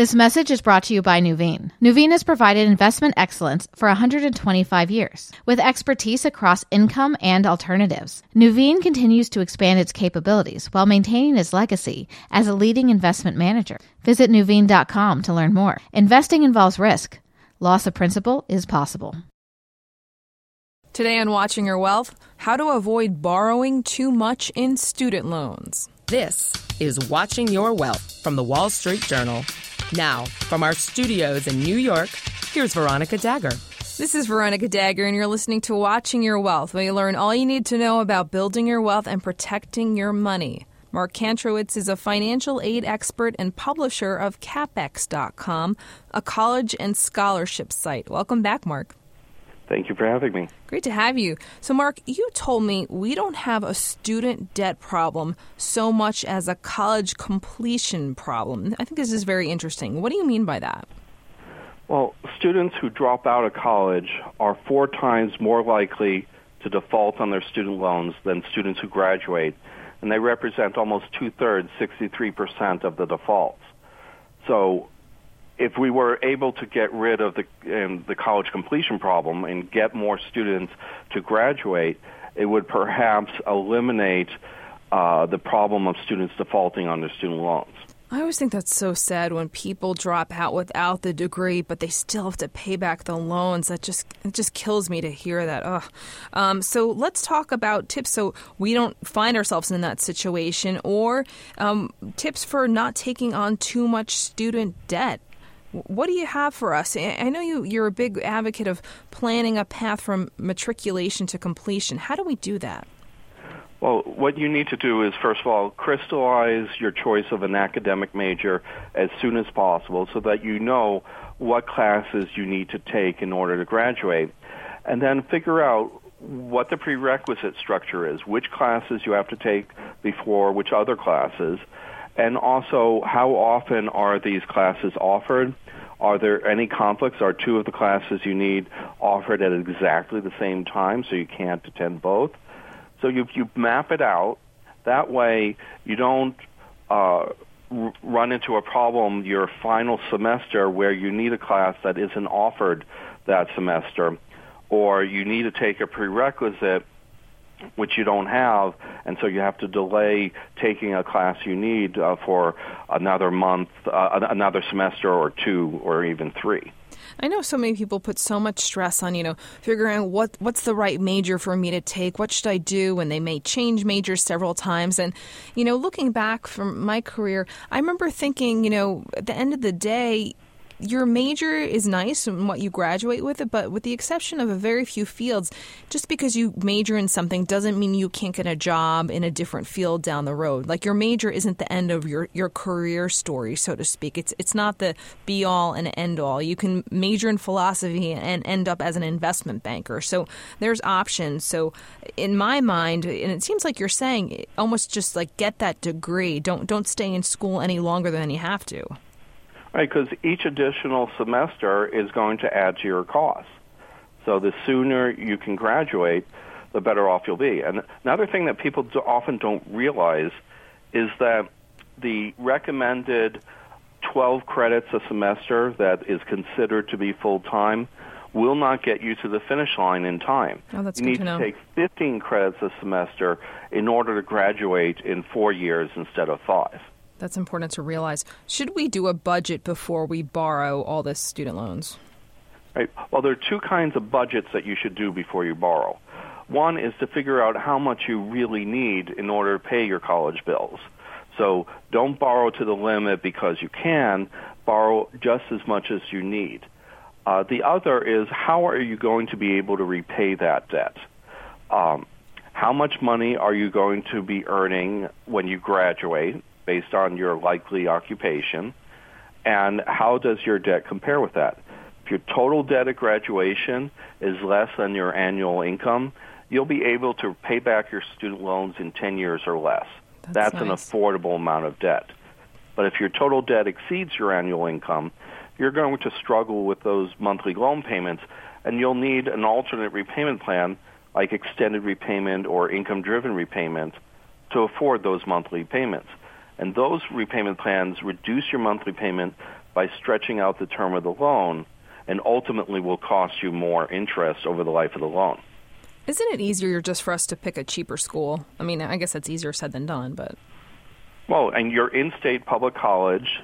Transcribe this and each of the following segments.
This message is brought to you by Nuveen. Nuveen has provided investment excellence for 125 years with expertise across income and alternatives. Nuveen continues to expand its capabilities while maintaining its legacy as a leading investment manager. Visit Nuveen.com to learn more. Investing involves risk. Loss of principal is possible. Today on Watching Your Wealth, how to avoid borrowing too much in student loans. This is Watching Your Wealth from the Wall Street Journal. Now, from our studios in New York, here's Veronica Dagher. This is Veronica Dagher, and you're listening to Watching Your Wealth, where you learn all you need to know about building your wealth and protecting your money. Mark Kantrowitz is a financial aid expert and publisher of Cappex.com, a college and scholarship site. Welcome back, Mark. Thank you for having me. Great to have you. So, Mark, you told me we don't have a student debt problem so much as a college completion problem. I think this is very interesting. What do you mean by that? Well, students who drop out of college are four times more likely to default on their student loans than students who graduate, and they represent almost two thirds, 63% of the defaults. So, if we were able to get rid of the um, the college completion problem and get more students to graduate, it would perhaps eliminate uh, the problem of students defaulting on their student loans. I always think that's so sad when people drop out without the degree, but they still have to pay back the loans. That just it just kills me to hear that. Ugh. Um, so let's talk about tips so we don't find ourselves in that situation, or um, tips for not taking on too much student debt. What do you have for us? I know you, you're a big advocate of planning a path from matriculation to completion. How do we do that? Well, what you need to do is, first of all, crystallize your choice of an academic major as soon as possible so that you know what classes you need to take in order to graduate. And then figure out what the prerequisite structure is, which classes you have to take before which other classes, and also how often are these classes offered? Are there any conflicts? Are two of the classes you need offered at exactly the same time so you can't attend both? So you, you map it out. That way you don't uh, r- run into a problem your final semester where you need a class that isn't offered that semester or you need to take a prerequisite which you don't have, and so you have to delay taking a class you need uh, for another month, uh, another semester or two, or even three. I know so many people put so much stress on, you know, figuring out what what's the right major for me to take, what should I do, and they may change majors several times. And, you know, looking back from my career, I remember thinking, you know, at the end of the day, your major is nice and what you graduate with it, but with the exception of a very few fields, just because you major in something doesn't mean you can't get a job in a different field down the road. Like your major isn't the end of your, your career story, so to speak. It's it's not the be all and end all. You can major in philosophy and end up as an investment banker. So there's options. So in my mind, and it seems like you're saying almost just like get that degree. Don't don't stay in school any longer than you have to. Right, because each additional semester is going to add to your costs. So the sooner you can graduate, the better off you'll be. And another thing that people do, often don't realize is that the recommended 12 credits a semester that is considered to be full time will not get you to the finish line in time. Oh, you need to, to take 15 credits a semester in order to graduate in four years instead of five. That's important to realize. Should we do a budget before we borrow all this student loans? Right. Well, there are two kinds of budgets that you should do before you borrow. One is to figure out how much you really need in order to pay your college bills. So don't borrow to the limit because you can. Borrow just as much as you need. Uh, the other is how are you going to be able to repay that debt? Um, how much money are you going to be earning when you graduate? Based on your likely occupation, and how does your debt compare with that? If your total debt at graduation is less than your annual income, you'll be able to pay back your student loans in 10 years or less. That's, That's an affordable amount of debt. But if your total debt exceeds your annual income, you're going to struggle with those monthly loan payments, and you'll need an alternate repayment plan like extended repayment or income driven repayment to afford those monthly payments. And those repayment plans reduce your monthly payment by stretching out the term of the loan and ultimately will cost you more interest over the life of the loan. Isn't it easier just for us to pick a cheaper school? I mean, I guess that's easier said than done, but. Well, and your in state public college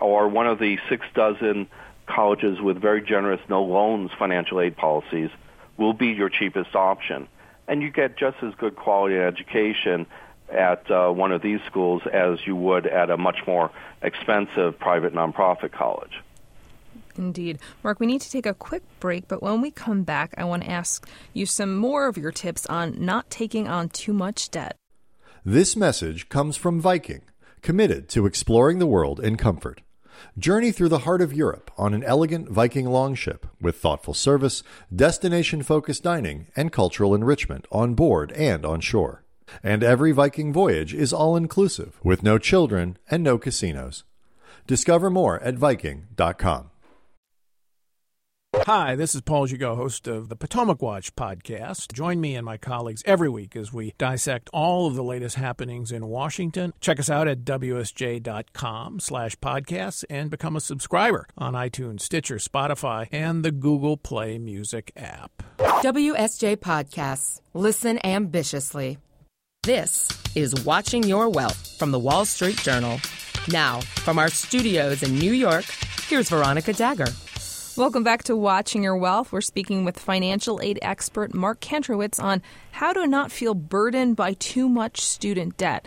or one of the six dozen colleges with very generous no loans financial aid policies will be your cheapest option. And you get just as good quality education at uh, one of these schools as you would at a much more expensive private nonprofit college. Indeed. Mark, we need to take a quick break, but when we come back, I want to ask you some more of your tips on not taking on too much debt. This message comes from Viking, committed to exploring the world in comfort. Journey through the heart of Europe on an elegant Viking longship with thoughtful service, destination focused dining, and cultural enrichment on board and on shore. And every Viking voyage is all inclusive with no children and no casinos. Discover more at Viking.com. Hi, this is Paul Gigot, host of the Potomac Watch podcast. Join me and my colleagues every week as we dissect all of the latest happenings in Washington. Check us out at wsj.com slash podcasts and become a subscriber on iTunes, Stitcher, Spotify, and the Google Play Music app. WSJ Podcasts. Listen ambitiously. This is Watching Your Wealth from the Wall Street Journal. Now, from our studios in New York, here's Veronica Dagher. Welcome back to Watching Your Wealth. We're speaking with financial aid expert Mark Kantrowitz on how to not feel burdened by too much student debt.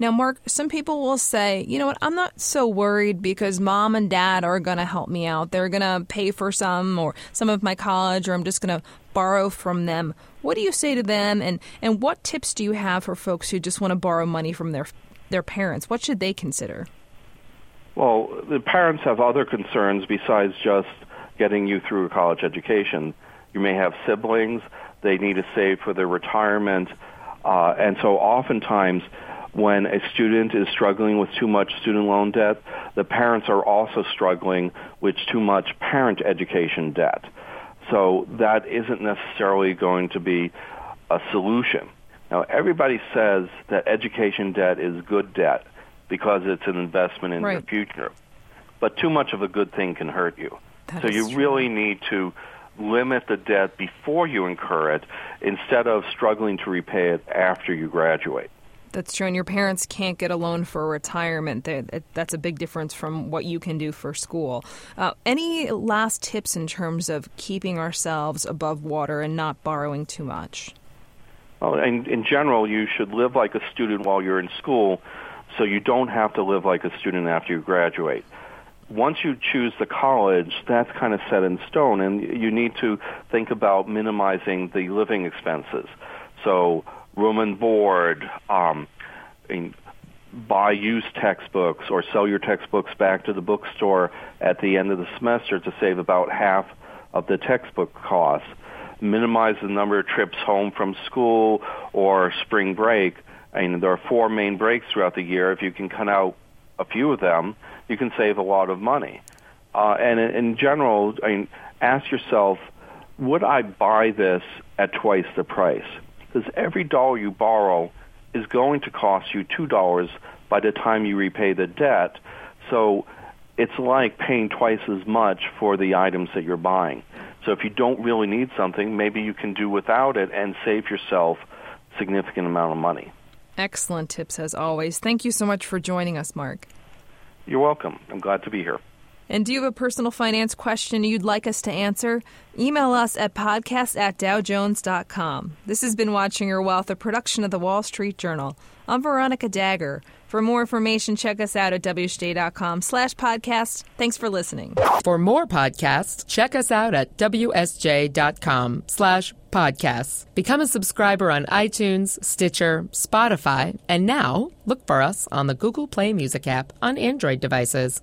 Now, Mark, some people will say, you know what, I'm not so worried because mom and dad are going to help me out. They're going to pay for some or some of my college, or I'm just going to borrow from them. What do you say to them, and, and what tips do you have for folks who just want to borrow money from their, their parents? What should they consider? Well, the parents have other concerns besides just getting you through a college education. You may have siblings, they need to save for their retirement, uh, and so oftentimes when a student is struggling with too much student loan debt, the parents are also struggling with too much parent education debt. So that isn't necessarily going to be a solution. Now, everybody says that education debt is good debt because it's an investment in right. your future. But too much of a good thing can hurt you. That so you true. really need to limit the debt before you incur it instead of struggling to repay it after you graduate. That's true, and your parents can't get a loan for retirement. That's a big difference from what you can do for school. Uh, any last tips in terms of keeping ourselves above water and not borrowing too much? Well, in, in general, you should live like a student while you're in school so you don't have to live like a student after you graduate. Once you choose the college, that's kind of set in stone, and you need to think about minimizing the living expenses. So, room and board, um, and buy used textbooks or sell your textbooks back to the bookstore at the end of the semester to save about half of the textbook costs. Minimize the number of trips home from school or spring break. I mean, there are four main breaks throughout the year. If you can cut out a few of them, you can save a lot of money. Uh, and in, in general, I mean, ask yourself, would I buy this at twice the price? Because every dollar you borrow is going to cost you two dollars by the time you repay the debt. So it's like paying twice as much for the items that you're buying. So if you don't really need something, maybe you can do without it and save yourself a significant amount of money. Excellent tips as always. Thank you so much for joining us, Mark. You're welcome. I'm glad to be here. And do you have a personal finance question you'd like us to answer? Email us at podcast at dowjones.com. This has been Watching Your Wealth, a production of the Wall Street Journal. I'm Veronica Dagher. For more information, check us out at wsj.com slash podcast. Thanks for listening. For more podcasts, check us out at wsj.com slash podcasts. Become a subscriber on iTunes, Stitcher, Spotify, and now look for us on the Google Play Music app on Android devices.